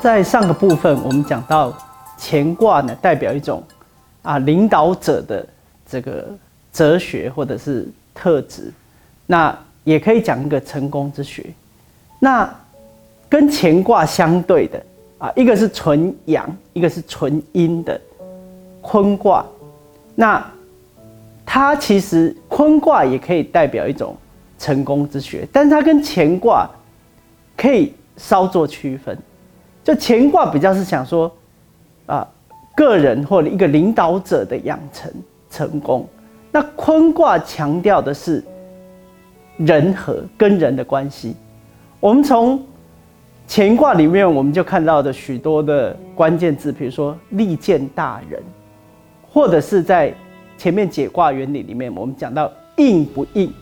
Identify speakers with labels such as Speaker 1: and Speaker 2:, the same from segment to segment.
Speaker 1: 在上个部分，我们讲到乾卦呢，代表一种啊领导者的这个哲学或者是特质，那也可以讲一个成功之学。那跟乾卦相对的啊，一个是纯阳，一个是纯阴的坤卦。那它其实坤卦也可以代表一种成功之学，但是它跟乾卦可以稍作区分。就乾卦比较是想说啊，个人或者一个领导者的养成成功，那坤卦强调的是人和跟人的关系。我们从乾卦里面，我们就看到的许多的关键字，比如说利见大人，或者是在前面解卦原理里面，我们讲到应不应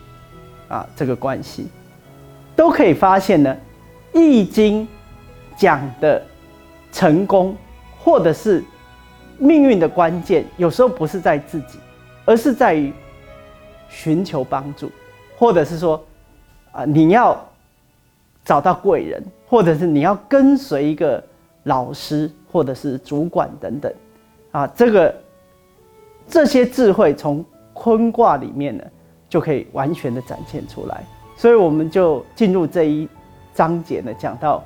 Speaker 1: 啊这个关系，都可以发现呢，《易经》讲的成功，或者是命运的关键，有时候不是在自己，而是在于寻求帮助，或者是说啊你要。找到贵人，或者是你要跟随一个老师，或者是主管等等，啊，这个这些智慧从坤卦里面呢，就可以完全的展现出来。所以我们就进入这一章节呢，讲到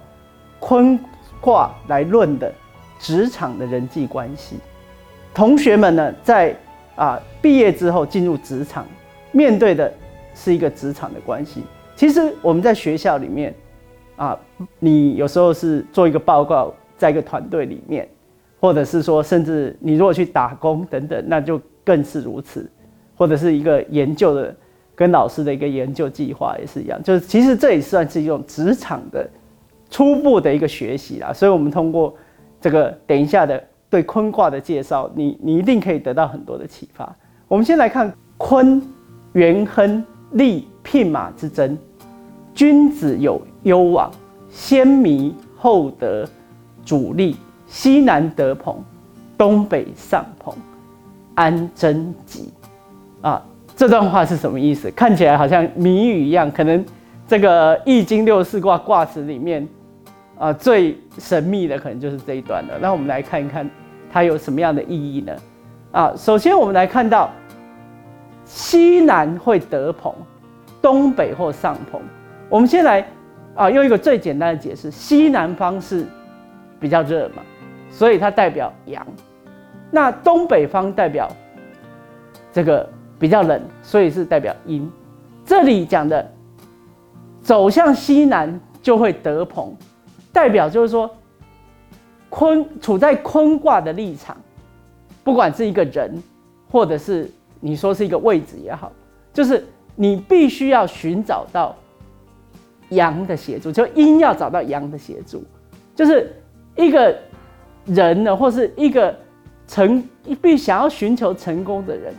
Speaker 1: 坤卦来论的职场的人际关系。同学们呢，在啊毕业之后进入职场，面对的是一个职场的关系。其实我们在学校里面。啊，你有时候是做一个报告，在一个团队里面，或者是说，甚至你如果去打工等等，那就更是如此，或者是一个研究的，跟老师的一个研究计划也是一样，就是其实这也算是一种职场的初步的一个学习啦。所以，我们通过这个等一下的对坤卦的介绍，你你一定可以得到很多的启发。我们先来看坤，元亨利，聘马之争。君子有攸往，先迷后得主力，西南得朋，东北上朋，安贞吉。啊，这段话是什么意思？看起来好像谜语一样。可能这个《易经》六四卦卦辞里面啊，最神秘的可能就是这一段了。那我们来看一看它有什么样的意义呢？啊，首先我们来看到西南会得朋，东北或上朋。我们先来啊，用一个最简单的解释：西南方是比较热嘛，所以它代表阳；那东北方代表这个比较冷，所以是代表阴。这里讲的走向西南就会得朋，代表就是说坤处在坤卦的立场，不管是一个人，或者是你说是一个位置也好，就是你必须要寻找到。阳的协助，就阴要找到阳的协助，就是一个人呢，或是一个成必想要寻求成功的人，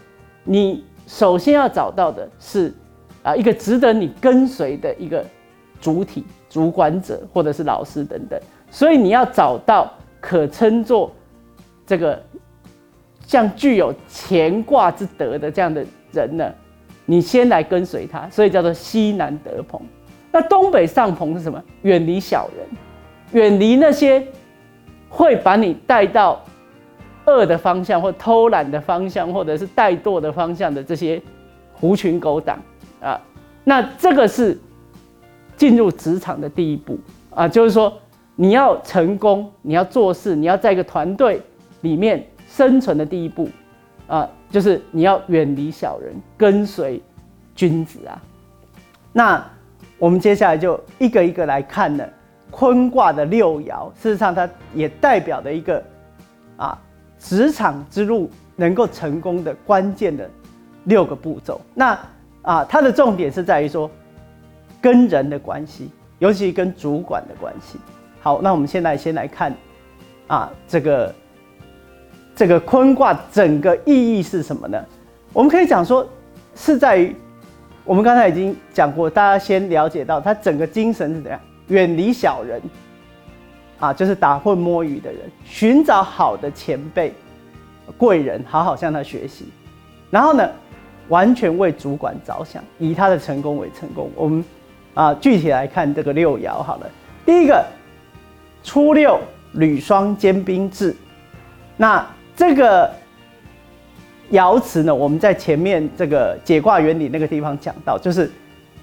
Speaker 1: 你首先要找到的是啊，一个值得你跟随的一个主体、主管者或者是老师等等。所以你要找到可称作这个像具有乾卦之德的这样的人呢，你先来跟随他，所以叫做西南得朋。那东北上朋是什么？远离小人，远离那些会把你带到恶的方向，或偷懒的方向，或者是怠惰的方向的这些狐群狗党啊。那这个是进入职场的第一步啊，就是说你要成功，你要做事，你要在一个团队里面生存的第一步啊，就是你要远离小人，跟随君子啊。那。我们接下来就一个一个来看呢，坤卦的六爻，事实上它也代表的一个啊职场之路能够成功的关键的六个步骤。那啊，它的重点是在于说跟人的关系，尤其跟主管的关系。好，那我们现在先来看啊，这个这个坤卦整个意义是什么呢？我们可以讲说是在于。我们刚才已经讲过，大家先了解到他整个精神是怎样，远离小人，啊，就是打混摸鱼的人，寻找好的前辈、贵人，好好向他学习。然后呢，完全为主管着想，以他的成功为成功。我们啊，具体来看这个六爻好了。第一个，初六履霜兼兵制。那这个爻辞呢，我们在前面这个解卦原理那个地方讲到，就是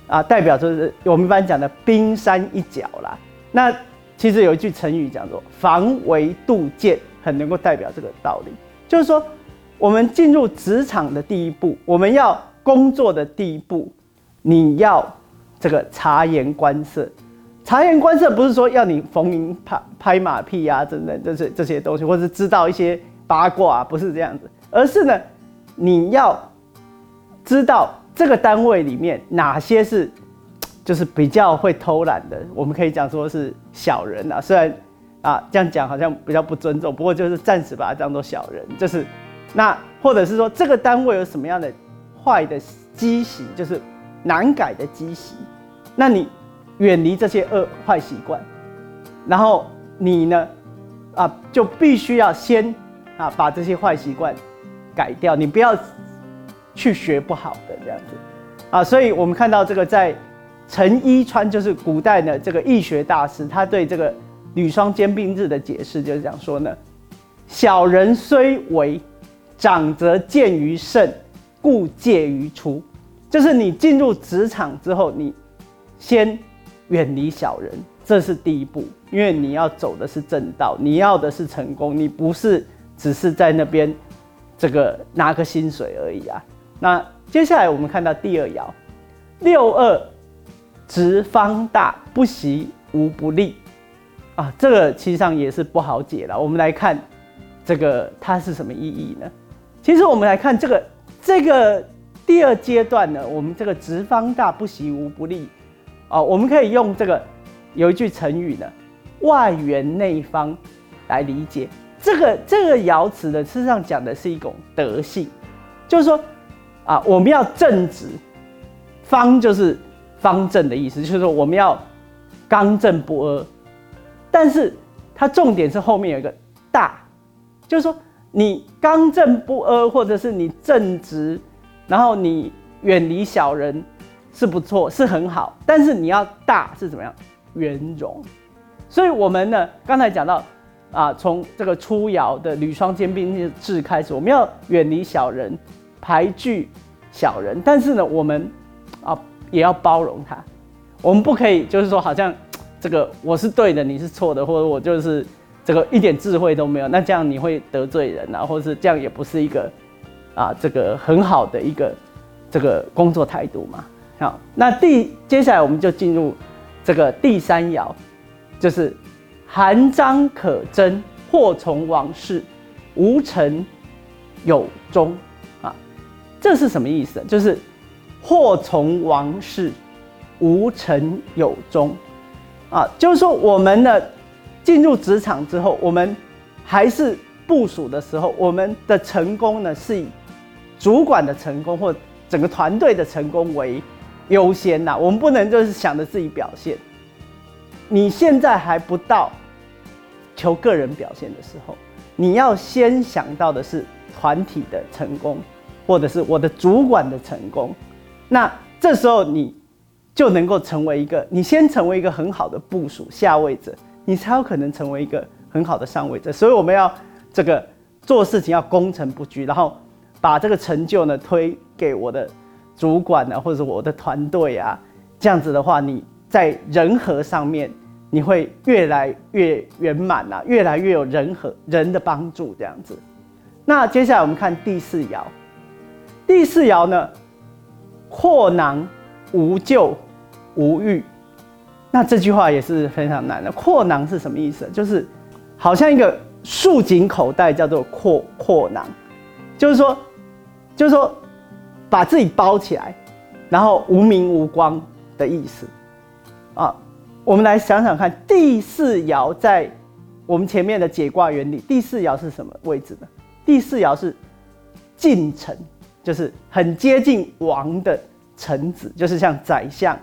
Speaker 1: 啊，代表就是我们一般讲的冰山一角啦。那其实有一句成语讲做“防微杜渐”，很能够代表这个道理。就是说，我们进入职场的第一步，我们要工作的第一步，你要这个察言观色。察言观色不是说要你逢迎拍拍马屁啊，等等这些这些东西，或者知道一些八卦啊，不是这样子，而是呢，你要知道这个单位里面哪些是。就是比较会偷懒的，我们可以讲说是小人啊。虽然啊这样讲好像比较不尊重，不过就是暂时把它当做小人。就是那或者是说这个单位有什么样的坏的积习，就是难改的积习，那你远离这些恶坏习惯，然后你呢啊就必须要先啊把这些坏习惯改掉，你不要去学不好的这样子啊。所以我们看到这个在。陈一川就是古代的这个易学大师，他对这个女双兼并日的解释就是讲说呢：小人虽为，长则见于胜，故戒于出。就是你进入职场之后，你先远离小人，这是第一步，因为你要走的是正道，你要的是成功，你不是只是在那边这个拿个薪水而已啊。那接下来我们看到第二爻，六二。直方大，不习无不利，啊，这个其实上也是不好解了。我们来看这个它是什么意义呢？其实我们来看这个这个第二阶段呢，我们这个直方大，不习无不利，啊，我们可以用这个有一句成语呢，外圆内方来理解。这个这个爻辞呢，事实上讲的是一种德性，就是说啊，我们要正直，方就是。方正的意思就是说我们要刚正不阿，但是它重点是后面有一个大，就是说你刚正不阿，或者是你正直，然后你远离小人是不错，是很好，但是你要大是怎么样圆融？所以我们呢刚才讲到啊，从这个初爻的履霜兼并制开始，我们要远离小人，排拒小人，但是呢我们啊。也要包容他，我们不可以就是说，好像这个我是对的，你是错的，或者我就是这个一点智慧都没有，那这样你会得罪人啊，或者是这样也不是一个啊这个很好的一个这个工作态度嘛。好，那第接下来我们就进入这个第三爻，就是含章可贞，祸从王室，无成有终啊，这是什么意思？就是。祸从王室，无成有终，啊，就是说我们呢进入职场之后，我们还是部署的时候，我们的成功呢是以主管的成功或整个团队的成功为优先呐。我们不能就是想着自己表现。你现在还不到求个人表现的时候，你要先想到的是团体的成功，或者是我的主管的成功。那这时候你就能够成为一个，你先成为一个很好的部署下位者，你才有可能成为一个很好的上位者。所以我们要这个做事情要功成不居，然后把这个成就呢推给我的主管啊，或者我的团队啊，这样子的话，你在人和上面你会越来越圆满啊，越来越有人和人的帮助这样子。那接下来我们看第四爻，第四爻呢？阔囊无咎无欲，那这句话也是非常难的。阔囊是什么意思？就是好像一个束紧口袋，叫做阔阔囊，就是说，就是说把自己包起来，然后无名无光的意思啊。我们来想想看，第四爻在我们前面的解卦原理，第四爻是什么位置呢？第四爻是近臣。就是很接近王的臣子，就是像宰相、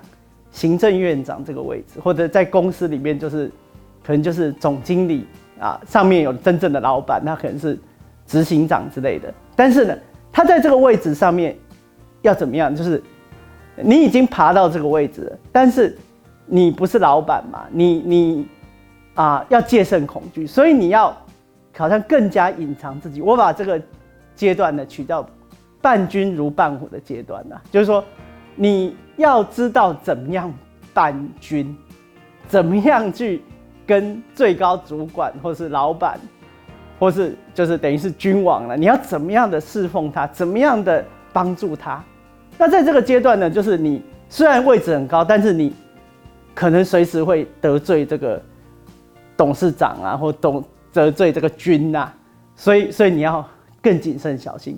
Speaker 1: 行政院长这个位置，或者在公司里面就是可能就是总经理啊，上面有真正的老板，那可能是执行长之类的。但是呢，他在这个位置上面要怎么样？就是你已经爬到这个位置了，但是你不是老板嘛？你你啊，要戒慎恐惧，所以你要好像更加隐藏自己。我把这个阶段呢取到伴君如伴虎的阶段呢，就是说你要知道怎么样伴君，怎么样去跟最高主管或是老板，或是就是等于是君王了，你要怎么样的侍奉他，怎么样的帮助他。那在这个阶段呢，就是你虽然位置很高，但是你可能随时会得罪这个。董事长啊，或董得罪这个君呐，所以所以你要更谨慎小心，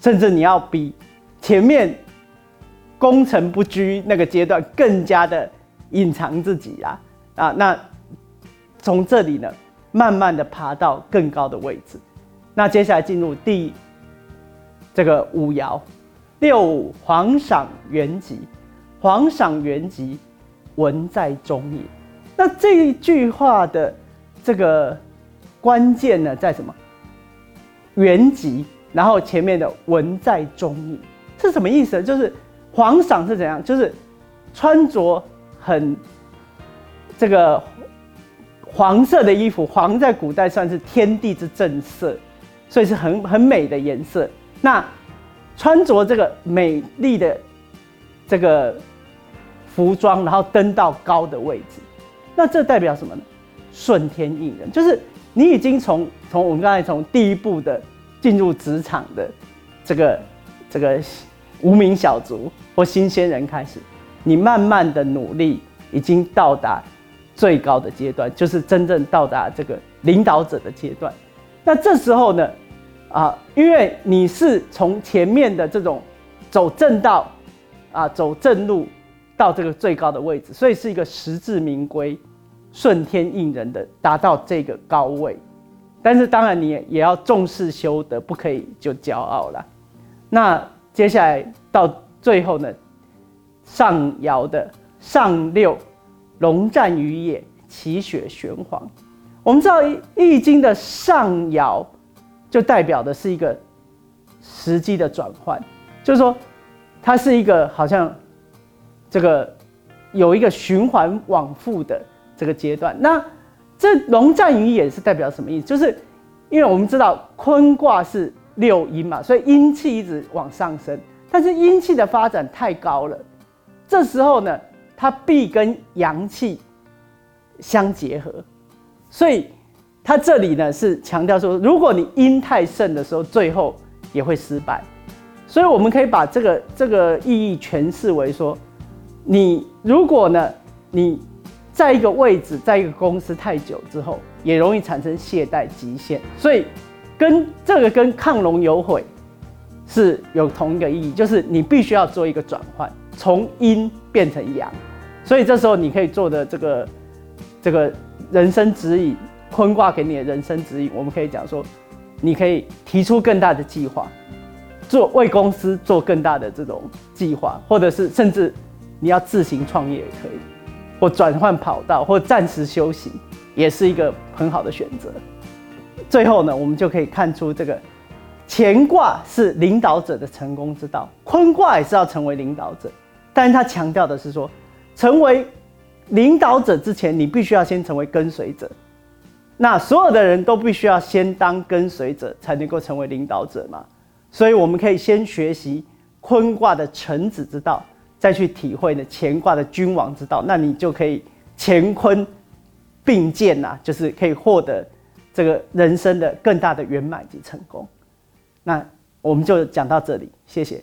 Speaker 1: 甚至你要比前面功成不居那个阶段更加的隐藏自己啊啊！那从这里呢，慢慢的爬到更高的位置。那接下来进入第这个五爻，六五皇赏元吉，皇赏元吉，文在中也。那这一句话的这个关键呢，在什么？原籍，然后前面的文在中也是什么意思？就是皇赏是怎样？就是穿着很这个黄色的衣服，黄在古代算是天地之正色，所以是很很美的颜色。那穿着这个美丽的这个服装，然后登到高的位置。那这代表什么呢？顺天应人，就是你已经从从我们刚才从第一步的进入职场的这个这个无名小卒或新鲜人开始，你慢慢的努力，已经到达最高的阶段，就是真正到达这个领导者的阶段。那这时候呢，啊，因为你是从前面的这种走正道啊，走正路。到这个最高的位置，所以是一个实至名归、顺天应人的达到这个高位。但是当然你也要重视修德，不可以就骄傲了。那接下来到最后呢，上爻的上六，龙战于野，其血玄黄。我们知道《易经》的上爻就代表的是一个时机的转换，就是说它是一个好像。这个有一个循环往复的这个阶段，那这龙战于野是代表什么意思？就是因为我们知道坤卦是六阴嘛，所以阴气一直往上升，但是阴气的发展太高了，这时候呢，它必跟阳气相结合，所以它这里呢是强调说，如果你阴太盛的时候，最后也会失败，所以我们可以把这个这个意义诠释为说。你如果呢，你在一个位置，在一个公司太久之后，也容易产生懈怠极限。所以，跟这个跟亢龙有悔是有同一个意义，就是你必须要做一个转换，从阴变成阳。所以这时候你可以做的这个这个人生指引，坤卦给你的人生指引，我们可以讲说，你可以提出更大的计划，做为公司做更大的这种计划，或者是甚至。你要自行创业也可以，或转换跑道，或暂时休息，也是一个很好的选择。最后呢，我们就可以看出这个乾卦是领导者的成功之道，坤卦也是要成为领导者，但是他强调的是说，成为领导者之前，你必须要先成为跟随者。那所有的人都必须要先当跟随者，才能够成为领导者嘛。所以我们可以先学习坤卦的臣子之道。再去体会呢乾卦的君王之道，那你就可以乾坤并见呐，就是可以获得这个人生的更大的圆满及成功。那我们就讲到这里，谢谢。